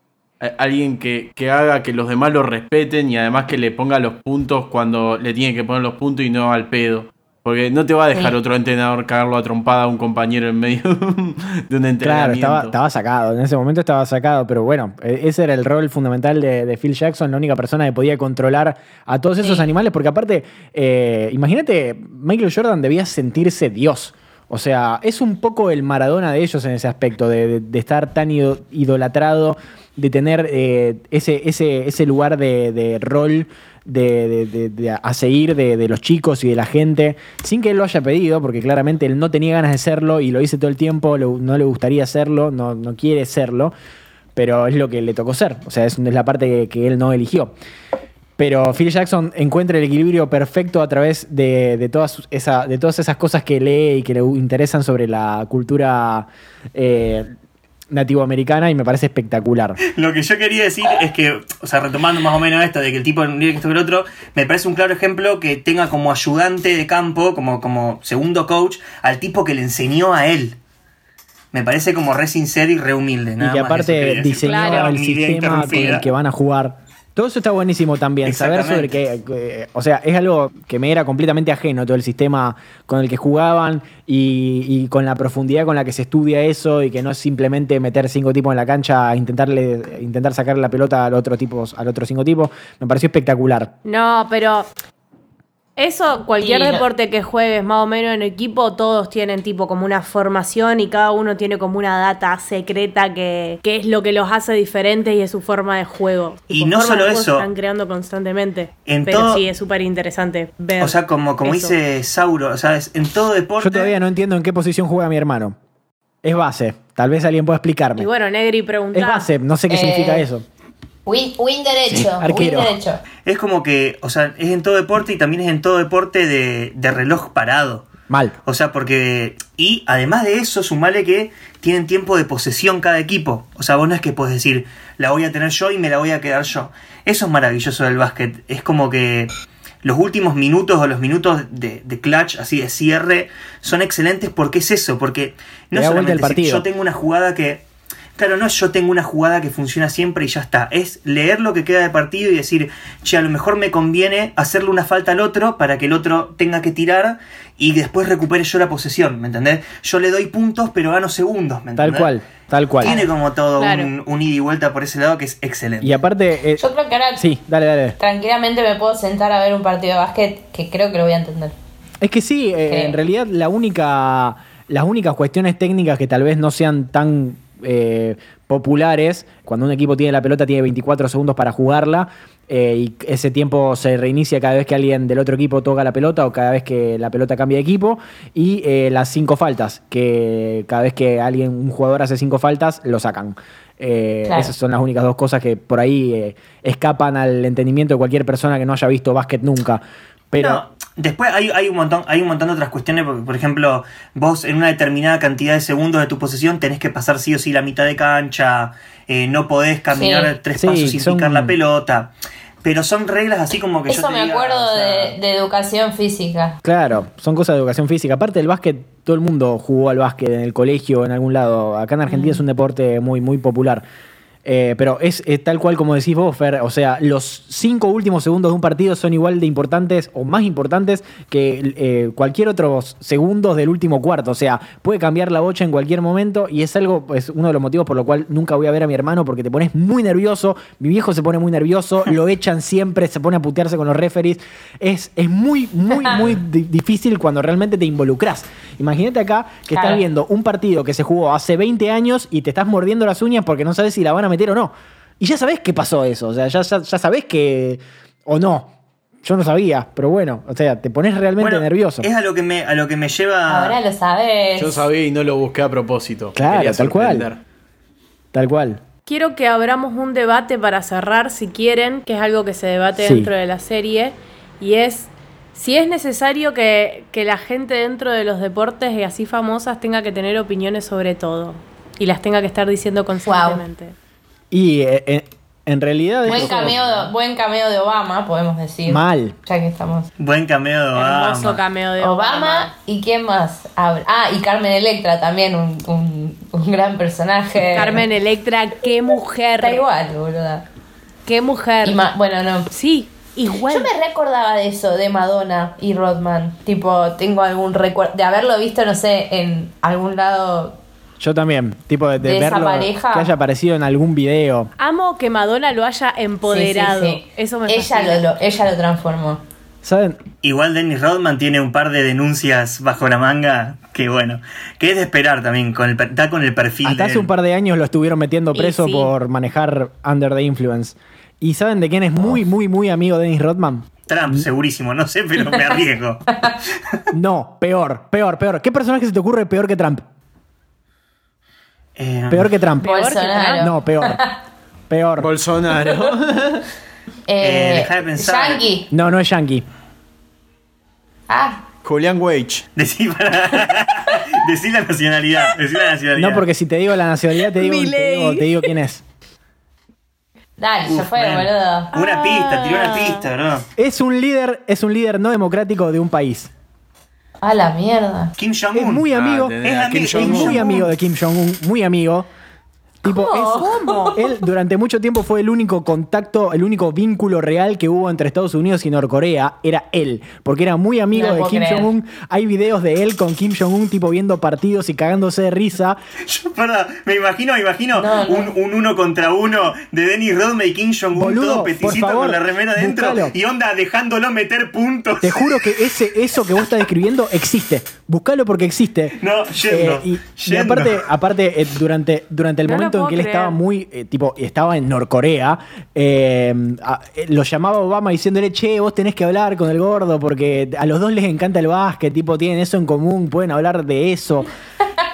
alguien que, que haga que los demás lo respeten y además que le ponga los puntos cuando le tiene que poner los puntos y no al pedo. Porque no te va a dejar Sí. otro entrenador cagarlo a trompada a un compañero en medio <laughs> de un entrenamiento. Claro, estaba, estaba sacado, en ese momento estaba sacado, pero bueno, e- ese era el rol fundamental de, de Phil Jackson, la única persona que podía controlar a todos esos Sí. animales, porque aparte, eh, imagínate, Michael Jordan debía sentirse Dios. O sea, es un poco el Maradona de ellos en ese aspecto, de, de- de estar tan ido- idolatrado, de tener eh, ese, ese, ese lugar de, de rol de, de- de- a seguir de, los chicos y de la gente, sin que él lo haya pedido, porque claramente él no tenía ganas de serlo y lo dice todo el tiempo, no le gustaría serlo, no, no quiere serlo, pero es lo que le tocó ser, o sea, es, es la parte que, que él no eligió. Pero Phil Jackson encuentra el equilibrio perfecto a través de, de todas, esa, de todas esas cosas que lee y que le interesan sobre la cultura eh, nativoamericana y me parece espectacular. <laughs> Lo que yo quería decir es que, o sea, retomando más o menos esto de que el tipo no que esto que el otro, me parece un claro ejemplo que tenga como ayudante de campo, como, como segundo coach, al tipo que le enseñó a él. Me parece como re sincero y re humilde. y que aparte diseñó Claro. el sistema con el que van a jugar Todo eso está buenísimo también, saber sobre que, que- o sea, es algo que me era completamente ajeno, todo el sistema con el que jugaban y, y con la profundidad con la que se estudia eso y que no es simplemente meter cinco tipos en la cancha a intentarle, intentar sacar la pelota al otro, tipo, al otro cinco tipos, me pareció espectacular. No, pero eso, cualquier Y deporte que juegues más o menos en equipo, todos tienen tipo como una formación y cada uno tiene como una data secreta que, que es lo que los hace diferentes y es su forma de juego. Y Tipo, no solo eso. Se están creando constantemente. En pero todo- sí, es súper interesante ver. O sea, como, como eso. dice Sauro, ¿sabes? En todo deporte. Yo todavía no entiendo en qué posición juega mi hermano. Es base, tal vez alguien pueda explicarme. Y bueno, Negri pregunta. es base, no sé qué Eh, significa eso. Win, win derecho. arquero. Win derecho. Es como que, o sea, es en todo deporte y también es en todo deporte de, de reloj parado. Mal. O sea, porque. Y además de eso, sumale que tienen tiempo de posesión cada equipo. O sea, vos no es que puedes decir, la voy a tener yo y me la voy a quedar yo. Eso es maravilloso del básquet. Es como que los últimos minutos o los minutos de, de clutch, así de cierre, son excelentes porque es eso. Porque no solamente el decir, partido. yo tengo una jugada que. Claro, no es yo tengo una jugada que funciona siempre y ya está. Es leer lo que queda de partido y decir, che, a lo mejor me conviene hacerle una falta al otro para que el otro tenga que tirar y después recupere yo la posesión, ¿me entendés? Yo le doy puntos, pero gano segundos, ¿me Tal entendés? cual, tal cual. Tiene como todo Claro. un, un ida y vuelta por ese lado que es excelente. Y aparte. eh, Yo creo que ahora sí, dale, dale. tranquilamente me puedo sentar a ver un partido de básquet que creo que lo voy a entender. Es que sí, eh, en realidad la única, las únicas cuestiones técnicas que tal vez no sean tan eh, populares, cuando un equipo tiene la pelota tiene 24 segundos para jugarla eh, y ese tiempo se reinicia cada vez que alguien del otro equipo toca la pelota o cada vez que la pelota cambia de equipo y eh, las cinco faltas, que cada vez que alguien, un jugador hace cinco faltas, lo sacan. Eh, Claro. Esas son las únicas dos cosas que por ahí eh, escapan al entendimiento de cualquier persona que no haya visto básquet nunca. Pero No, después hay, hay un montón, hay un montón de otras cuestiones, porque, por ejemplo, vos en una determinada cantidad de segundos de tu posesión tenés que pasar sí o sí la mitad de cancha, eh, no podés caminar Sí. tres Sí, pasos sin son- picar la pelota. Pero son reglas así como que yo Eso te me diga, acuerdo o sea, de, de educación física. Claro, son cosas de educación física. Aparte del básquet, todo el mundo jugó al básquet en el colegio, en algún lado. Acá en Argentina es un deporte muy, muy popular. Eh, pero es, es tal cual como decís vos, Fer. O sea, los cinco últimos segundos de un partido son igual de importantes o más importantes que eh, cualquier otro segundos del último cuarto. O sea, puede cambiar la bocha en cualquier momento y es algo, es uno de los motivos por lo cual nunca voy a ver a mi hermano porque te pones muy nervioso. Mi viejo se pone muy nervioso, <laughs> lo echan siempre, se pone a putearse con los referees. Es, es muy, muy, <laughs> muy di- difícil cuando realmente te involucras. Imagínate acá que Claro. estás viendo un partido que se jugó hace 20 años y te estás mordiendo las uñas porque no sabes si la van a meter o no. Y ya sabés que pasó eso, o sea, ya, ya, ya sabés que. o no. Yo no sabía, pero bueno, o sea, te pones realmente bueno, nervioso. Es a lo que me, a lo que me lleva. Ahora lo sabes. Yo sabía y no lo busqué a propósito. Claro, Quería tal cual. Tal cual. Quiero que abramos un debate para cerrar, si quieren, que es algo que se debate Sí. dentro de la serie, y es si es necesario que, que la gente dentro de los deportes y así famosas tenga que tener opiniones sobre todo y las tenga que estar diciendo constantemente. Y eh, eh, en realidad. Buen eso- cameo, de, buen cameo de Obama, podemos decir. Mal. Ya que estamos. Buen cameo de Hermoso Obama. cameo de Obama, Obama. y quién más. Habla? Ah, y Carmen Electra también, un, un, un gran personaje. Carmen Electra, qué mujer. Está igual, boluda. Qué mujer. Ma- bueno, no. Sí, igual. Yo me recordaba de eso, de Madonna y Rodman. Tipo, tengo algún recuerdo de haberlo visto, no sé, en algún lado. Yo también, tipo de, de ¿De esa verlo, pareja? que haya aparecido en algún video. Amo que Madonna lo haya empoderado. Sí, sí, sí. Eso me ella lo, lo- ella lo transformó. ¿Saben? Igual Dennis Rodman tiene un par de denuncias bajo la manga que bueno, que es de esperar también, con el, está con el perfil Hasta de hace un par de años lo estuvieron metiendo preso sí. por manejar Under the Influence. ¿Y saben de quién es muy, muy, muy amigo Dennis Rodman? Trump, segurísimo, no sé, pero me arriesgo. <laughs> No, peor, peor, peor. ¿Qué personaje se te ocurre peor que Trump? Eh, Peor que Trump. Peor que Bolsonaro. No, peor. <laughs> Peor. Bolsonaro. Eh, Eh, dejá de pensar. Yankee. No, no es Yankee. Ah, Julián Wage. <laughs> Decí, para- decí la nacionalidad. Decí la nacionalidad. No, porque si te digo la nacionalidad, te digo, te digo, te digo quién es. dale, ya Uf, fue, man. boludo. Una pista, tiró una Ah. pista, bro. Es un líder, es un líder no democrático de un país. A la mierda. Kim Jong-un. Es muy Ah, amigo, Es ami- muy amigo de Kim Jong-un, muy amigo. Tipo, ¿Cómo? es- él durante mucho tiempo fue el único contacto, el único vínculo real que hubo entre Estados Unidos y Norcorea, era él, porque era muy amigo No de Kim. Jong-un. Hay videos de él con Kim Jong-un, tipo viendo partidos y cagándose de risa. Yo, perdón, me imagino, me imagino No, no. Un, un uno contra uno de Dennis Rodman y Kim Jong-un todo peticito favor, con la remera adentro buscalo. y onda dejándolo meter puntos. Te juro que ese, eso que vos estás describiendo existe. Buscalo porque existe. No, yendo, y, y yendo. aparte, aparte eh, durante, durante el No momento en que él creer. estaba muy, eh, tipo, estaba en Norcorea, eh, a- eh, lo llamaba Obama diciéndole, che, vos tenés que hablar con el gordo porque a los dos les encanta el básquet, tipo, tienen eso en común, pueden hablar de eso. <laughs>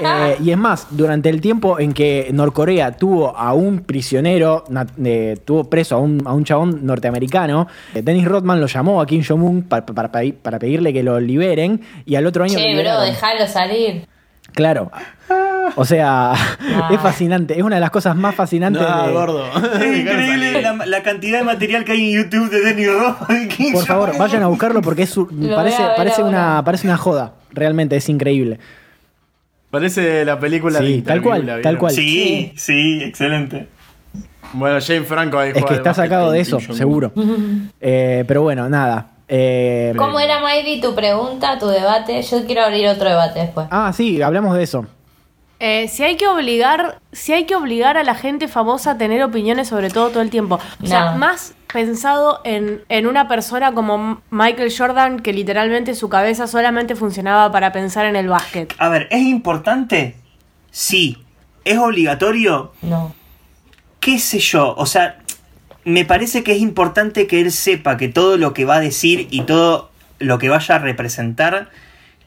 Eh, y es más, durante el tiempo en que Norcorea tuvo a un prisionero, eh, tuvo preso a un, a un chabón norteamericano, eh, Dennis Rodman lo llamó a Kim Jong-un pa- para, para, para pedirle que lo liberen y al otro año Che, bro, déjalo salir. Claro. O sea, es fascinante. Es una de las cosas más fascinantes. No, de- gordo. <laughs> <laughs> Es increíble la, la cantidad de material que hay en YouTube de Dennis Rodman Por favor, vayan a buscarlo porque es su- parece, ver parece, una, parece una joda. Realmente es increíble. Parece la película Sí, de tal cual, Interview, ¿la tal cual. Sí, sí, excelente. Bueno, Jane Franco ahí Es que está sacado de eso, seguro. Eh, pero bueno, nada. Eh, ¿Cómo era, Miley, tu pregunta, tu debate? Yo quiero abrir otro debate después. ah, sí, hablamos de eso. Eh, si hay que obligar, si hay que obligar a la gente famosa a tener opiniones sobre todo todo el tiempo. O sea, No. más pensado en, en una persona como Michael Jordan, que literalmente su cabeza solamente funcionaba para pensar en el básquet. A ver, ¿es importante? Sí. ¿Es obligatorio? No. qué sé yo, o sea, me parece que es importante que él sepa que todo lo que va a decir y todo lo que vaya a representar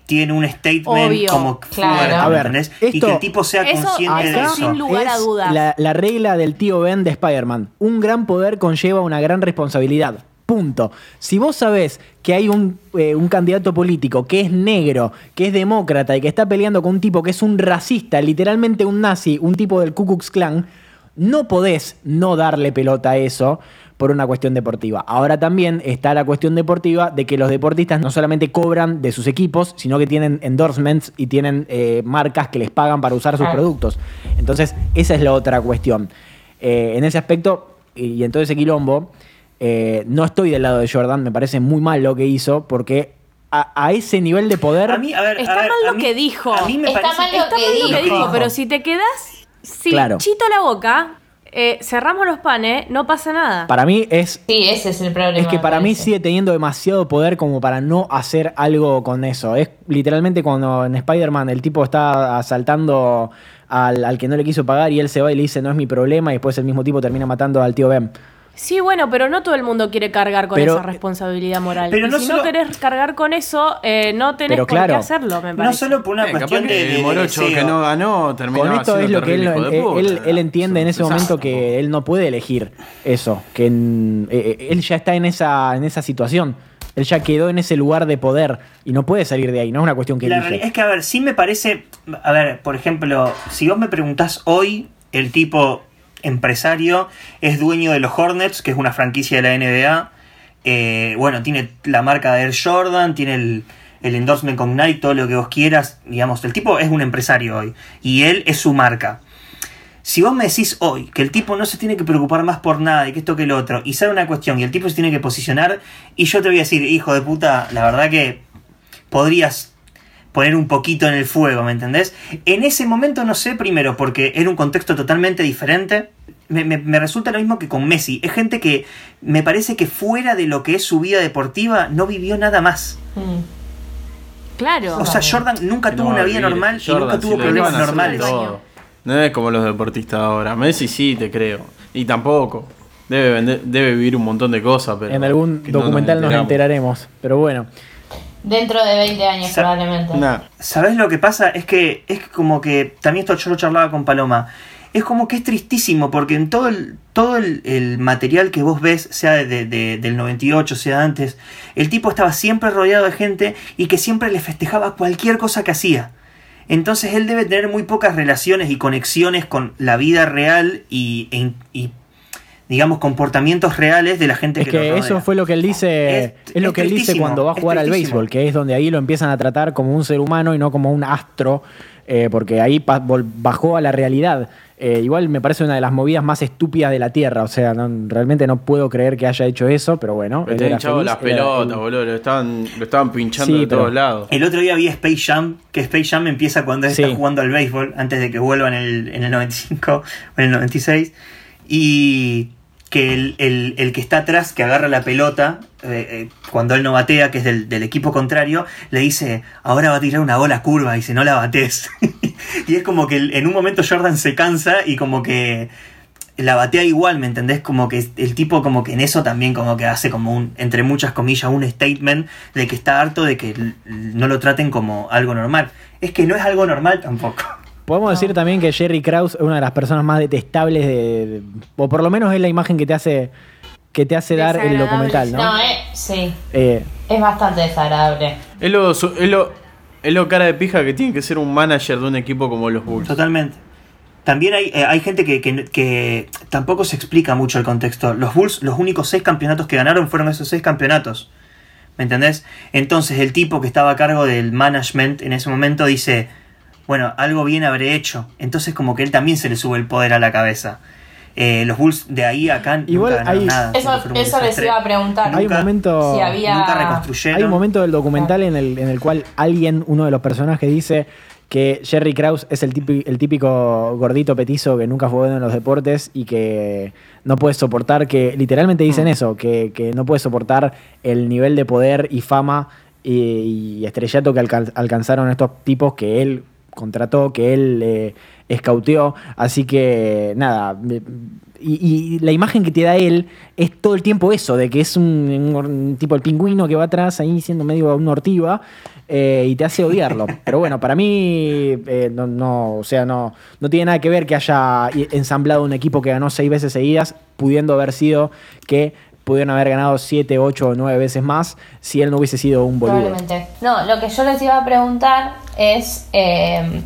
tiene un statement Obvio. como Claro. fuerte, A ¿me ver, entendés? y esto- que el tipo sea Eso consciente de eso. sin lugar a dudas. La, la regla del tío Ben de Spider-Man. Un gran poder conlleva una gran responsabilidad. Punto. Si vos sabés que hay un, eh, un candidato político que es negro, que es demócrata y que está peleando con un tipo que es un racista, literalmente un nazi, un tipo del Ku Klux Klan, no podés no darle pelota a eso por una cuestión deportiva. Ahora también está la cuestión deportiva de que los deportistas no solamente cobran de sus equipos, sino que tienen endorsements y tienen eh, marcas que les pagan para usar sus productos. Entonces, esa es la otra cuestión. Eh, en ese aspecto, y en todo ese quilombo, eh, no estoy del lado de Jordan, me parece muy mal lo que hizo, porque a, a ese nivel de poder... A mí, a ver, Está a ver, mal a lo mí- que dijo. A mí me Está parece mal lo Está que mal lo que dijo. dijo, pero si te quedas, si Claro. chito la boca, eh, cerramos los panes, no pasa nada. Para mí es Sí, ese es el problema. Es que para mí sigue teniendo demasiado poder como para no hacer algo con eso. Es literalmente cuando en Spider-Man el tipo está asaltando al, al que no le quiso pagar y él se va y le dice no es mi problema y después el mismo tipo termina matando al tío Ben. Sí, bueno, pero no todo el mundo quiere cargar con Pero- esa responsabilidad moral. pero y no si solo- no querés cargar con eso, eh, no tenés Pero por claro. qué hacerlo, me parece. No solo por una Eh, cuestión de, de- el de morocho que no ganó terminó Con esto es lo que él, él entiende en ese momento que él no puede elegir eso, que en- eh, eh, él ya está en esa, en esa situación. Él ya quedó en ese lugar de poder y no puede salir de ahí, no es una cuestión que La elige. es que, a ver, sí me parece. A ver, por ejemplo, si vos me preguntás hoy, el tipo empresario es dueño de los Hornets, que es una franquicia de la NBA. Eh, bueno, tiene la marca de Air Jordan, tiene el, el endorsement con Nike, todo lo que vos quieras. Digamos, el tipo es un empresario hoy. Y él es su marca. Si vos me decís hoy que el tipo no se tiene que preocupar más por nada y que esto que lo otro, y sale una cuestión y el tipo se tiene que posicionar, y yo te voy a decir, hijo de puta, la verdad que podrías poner un poquito en el fuego, ¿me entendés? En ese momento no sé, primero, porque era un contexto totalmente diferente. Me, me- me resulta lo mismo que con Messi. Es gente que me parece que fuera de lo que es su vida deportiva no vivió nada más. Mm. Claro. O sea, Jordan nunca tuvo no una vida normal y Jordan, nunca si tuvo le problemas normales. todo. No es como los deportistas ahora. Messi sí, te creo. Y tampoco. Debe, vender- debe vivir un montón de cosas, pero... en algún no documental nos enteramos. enteraremos, pero bueno. Dentro de 20 años, Sa- probablemente. ¿Sabes lo que pasa? Es que es como que también esto yo lo charlaba con Paloma. Es como que es tristísimo porque en todo el, todo el, el material que vos ves, sea de, de- del 98, sea antes, el tipo estaba siempre rodeado de gente y que siempre le festejaba cualquier cosa que hacía. Entonces él debe tener muy pocas relaciones y conexiones con la vida real y, e- y digamos, comportamientos reales de la gente Es que, lo que rodea. eso fue lo que él dice, es, Es- lo es que él dice cuando va a jugar al béisbol, que es donde ahí lo empiezan a tratar como un ser humano y no como un astro, eh, porque ahí bajó a la realidad. Eh, igual me parece una de las movidas más estúpidas de la Tierra, o sea, no- realmente no puedo creer que haya hecho eso, pero bueno. Están era hinchado las pelotas, boludo. Lo estaban, lo estaban pinchando Sí, de pero- todos lados. El otro día vi Space Jam, que Space Jam empieza cuando él Sí. está jugando al béisbol, antes de que vuelva en el, en el 95 o en el 96, y que el, el- que está atrás, que agarra la pelota, eh, eh, cuando él no batea, que es del, equipo contrario, le dice, ahora va a tirar una bola curva, y dice, no la bates. <laughs> y es como que en un momento Jordan se cansa y como que la batea igual, ¿me entendés? Como que el tipo como que en eso también como que hace como un, entre muchas comillas, un statement de que está harto de que no lo traten como algo normal. Es que no es algo normal tampoco. Podemos decir también que Jerry Krause es una de las personas más detestables de, de- o por lo menos es la imagen que te hace que te hace dar el documental, ¿no? No, eh, sí. Eh, Es bastante desagradable. Es lo, es, lo, es lo cara de pija que tiene que ser un manager de un equipo como los Bulls. Totalmente. También hay, eh, hay gente que, que- que tampoco se explica mucho el contexto. Los Bulls, los únicos seis campeonatos que ganaron fueron esos seis campeonatos. ¿Me entendés? Entonces el tipo que estaba a cargo del management en ese momento dice, bueno, algo bien habré hecho. Entonces como que él también se le sube el poder a la cabeza. Eh, los Bulls de ahí a acá Igual nunca hay- nada. Eso, eso les iba a preguntar. hay un Nunca- momento Si había- Nunca reconstruyeron. Hay un momento del documental en el, en el cual alguien, uno de los personajes, dice que Jerry Krause es el, típi- el típico gordito petizo que nunca fue bueno en los deportes y que no puede soportar, que literalmente dicen Mm. eso, que, que no puede soportar el nivel de poder y fama y, y estrellato que alcan- alcanzaron estos tipos que él contrató, que él eh, escauteó. Así que, nada. me- Y, y la imagen que te da él es todo el tiempo eso, de que es un, un or- un tipo el pingüino que va atrás ahí siendo medio una ortiva eh, y te hace odiarlo. <laughs> Pero bueno, para mí, eh, no, no, o sea, no, no tiene nada que ver que haya ensamblado un equipo que ganó seis veces seguidas, pudiendo haber sido que pudieron haber ganado siete, ocho o nueve veces más si él no hubiese sido un boludo. Probablemente. No, lo que yo les iba a preguntar es eh,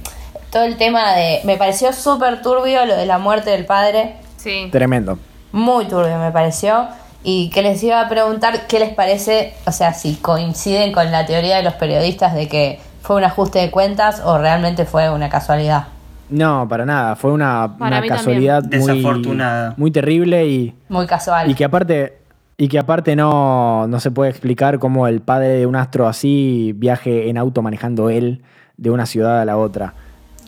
todo el tema de... Me pareció súper turbio lo de la muerte del padre. Sí. Tremendo. Muy turbio me pareció. Y que les iba a preguntar qué les parece, o sea, si coinciden con la teoría de los periodistas de que fue un ajuste de cuentas o realmente fue una casualidad. No, para nada. Fue una, una casualidad también. muy, Desafortunada. muy terrible y, Muy casual. y que aparte y que aparte no, no se puede explicar cómo el padre de un astro así viaje en auto manejando él de una ciudad a la otra.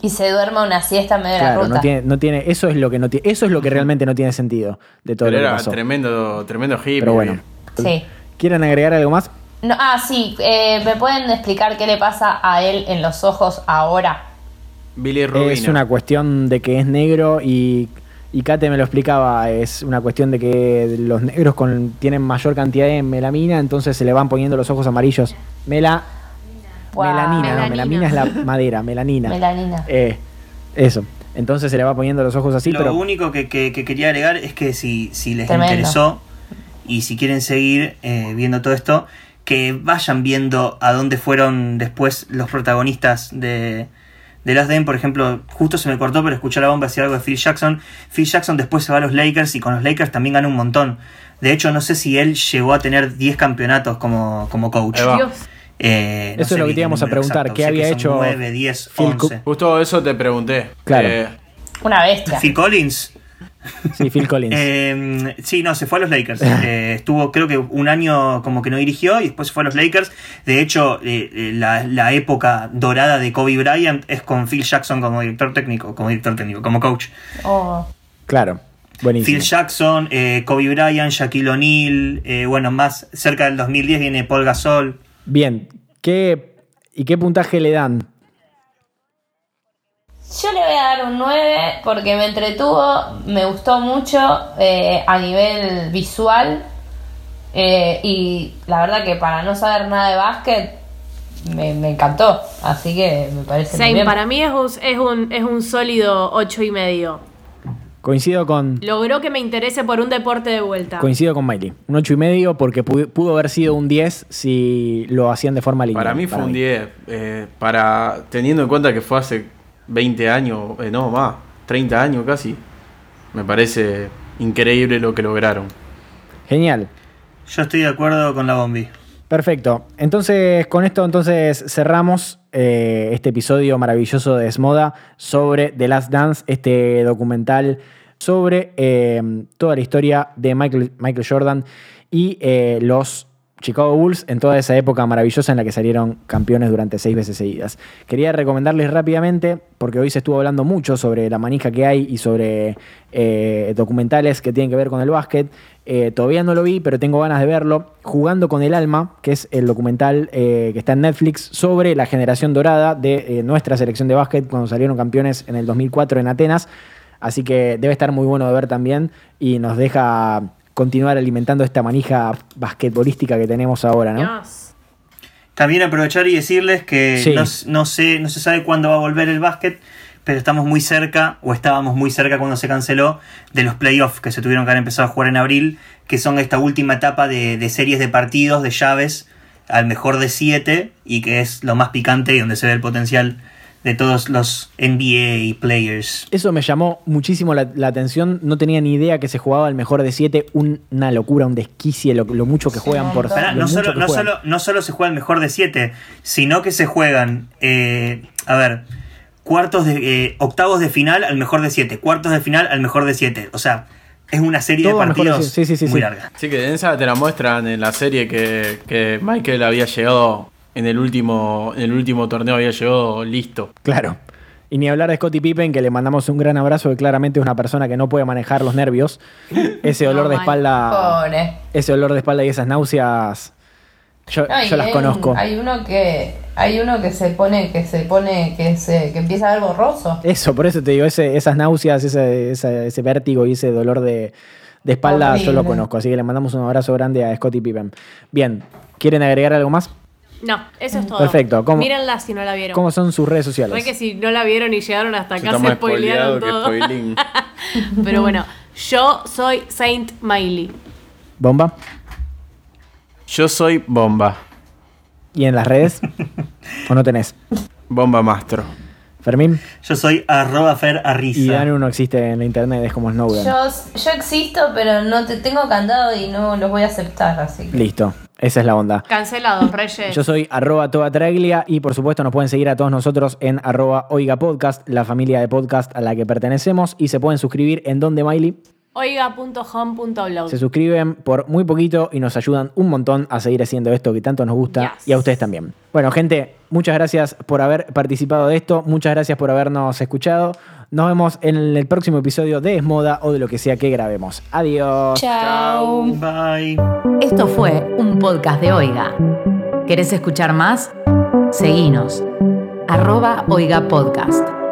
Y se duerma una siesta en medio de la ruta. no tiene, no tiene, eso es lo que no tiene, eso es lo que realmente no tiene sentido de todo Pero lo que era pasó. tremendo, tremendo hippie. Pero bueno. Sí. ¿Quieren agregar algo más? No, ah, sí. eh, ¿Me pueden explicar qué le pasa a él en los ojos ahora? Billy Rubino. Es una cuestión de que es negro y, y Kate me lo explicaba, es una cuestión de que los negros con, tienen mayor cantidad de melamina, entonces se le van poniendo los ojos amarillos. Mela, Melanina, no, Melanina. melamina es la <laughs> madera, melanina. Melanina. Eh, eso. Entonces se le va poniendo los ojos así, Lo pero único que, que- que quería agregar es que si, si les Tremendo. interesó y si quieren seguir eh, viendo todo esto, que vayan viendo a dónde fueron después los protagonistas de, de Last. Por ejemplo, justo se me cortó, pero escuché la bomba decir algo de Phil Jackson. Phil Jackson después se va a los Lakers y con los Lakers también gana un montón. De hecho, no sé si él llegó a tener 10 campeonatos como, como coach. Dios. Eh, no Eso sé es lo que te íbamos a preguntar, exacto, ¿qué sé había hecho 9, 10, Phil Cu- 11. Justo eso te pregunté. Claro. Eh, Una bestia. Phil Collins. sí, Phil Collins. Eh, sí, no, se fue a los Lakers. <laughs> Eh, estuvo, creo que un año como que no dirigió y después se fue a los Lakers. De hecho, eh, la, la época dorada de Kobe Bryant es con Phil Jackson como director técnico, como director técnico, como coach. Oh. claro. Buenísimo. Phil Jackson, eh, Kobe Bryant, Shaquille O'Neal, eh, bueno, más cerca del 2010 viene Paul Gasol. Bien. ¿Qué, ¿Y qué puntaje le dan? Yo le voy a dar un 9 porque me entretuvo, me gustó mucho eh, a nivel visual eh, y la verdad que para no saber nada de básquet me, me encantó, así que me parece muy Same, bien. para mí es un, es un, es un sólido ocho y medio. Coincido con, Logró que me interese por un deporte de vuelta. coincido con Miley. Un 8 y medio porque pudo, pudo haber sido un 10 si lo hacían de forma lineal. para mí fue un 10. eh, para, teniendo en cuenta que fue hace 20 años, eh, no más, 30 años casi. Me parece increíble lo que lograron. Genial. Yo estoy de acuerdo con la Bombi. Perfecto. Entonces, con esto entonces cerramos eh, este episodio maravilloso de Esmoda sobre The Last Dance, este documental sobre eh, toda la historia de Michael, Michael Jordan y eh, los Chicago Bulls en toda esa época maravillosa en la que salieron campeones durante seis veces seguidas. Quería recomendarles rápidamente, porque hoy se estuvo hablando mucho sobre la manija que hay y sobre eh, documentales que tienen que ver con el básquet. Eh, todavía no lo vi, pero tengo ganas de verlo. Jugando con el Alma, que es el documental eh, que está en Netflix sobre la generación dorada de nuestra selección de básquet cuando salieron campeones en el 2004 en Atenas. Así que debe estar muy bueno de ver también y nos deja continuar alimentando esta manija basquetbolística que tenemos ahora, ¿no? Dios. También aprovechar y decirles que Sí. no, no sé, no se sabe cuándo va a volver el básquet, pero estamos muy cerca, o estábamos muy cerca cuando se canceló, de los playoffs que se tuvieron que haber empezado a jugar en abril, que son esta última etapa de, de series de partidos, de llaves, al mejor de siete, y que es lo más picante y donde se ve el potencial de todos los NBA players. Eso me llamó muchísimo la, la atención. No tenía ni idea que se jugaba el mejor de siete. Una locura, un desquicie, lo, lo mucho que Sí, juegan por. Pará, no, solo, que no, juegan. solo, no solo se juega el mejor de 7, sino que se juegan, eh, a ver, cuartos de, eh, octavos de final al mejor de 7, cuartos de final al mejor de 7. O sea, es una serie Todo de partidos siete. Sí, sí, sí, muy sí. larga. Así que en esa te la muestran en la serie que, que Michael había llegado en el último, en el último torneo, había llegado listo. Claro. Y ni hablar de Scottie Pippen, que le mandamos un gran abrazo, que claramente es una persona que no puede manejar los nervios. Ese olor No, de espalda. Pobre. Ese olor de espalda y esas náuseas. Yo, No, y yo las hay- conozco. Hay uno que hay uno que se pone que se pone que se que empieza a ver borroso. Eso, por eso te digo, ese- esas náuseas, ese, ese- ese vértigo y ese dolor de, de espalda, yo lo conozco. Así que le mandamos un abrazo grande a Scottie Pippen. Bien, ¿quieren agregar algo más? No, eso es todo. Perfecto, ¿cómo- Mírenla si no la vieron. ¿Cómo son sus redes sociales? Fue que si no la vieron y llegaron hasta acá se spoilearon todo. <laughs> Pero bueno, yo soy Saint Miley. ¿Bomba? Yo soy Bomba. ¿Y en las redes? <laughs> ¿O no tenés? Bomba Mastro. ¿Fermín? Yo soy arroba Fer Y Arriza. Danu no existe en la internet, es como Snowden. Yo, yo existo, pero no te tengo candado y no los voy a aceptar, así que. Listo, esa es la onda. Cancelados, Reyes. Yo soy arroba toda traglia y por supuesto nos pueden seguir a todos nosotros en arroba oiga podcast, la familia de podcast a la que pertenecemos y se pueden suscribir en donde Miley. Oiga.home.blog. Se suscriben por muy poquito y nos ayudan un montón a seguir haciendo esto que tanto nos gusta Yes. y a ustedes también. Bueno, gente, muchas gracias por haber participado de esto, muchas gracias por habernos escuchado. Nos vemos en el próximo episodio de Esmoda o de lo que sea que grabemos. Adiós. Chao. Bye. Esto fue un podcast de Oiga. ¿Querés escuchar más? Seguinos. Arroba Oiga Podcast.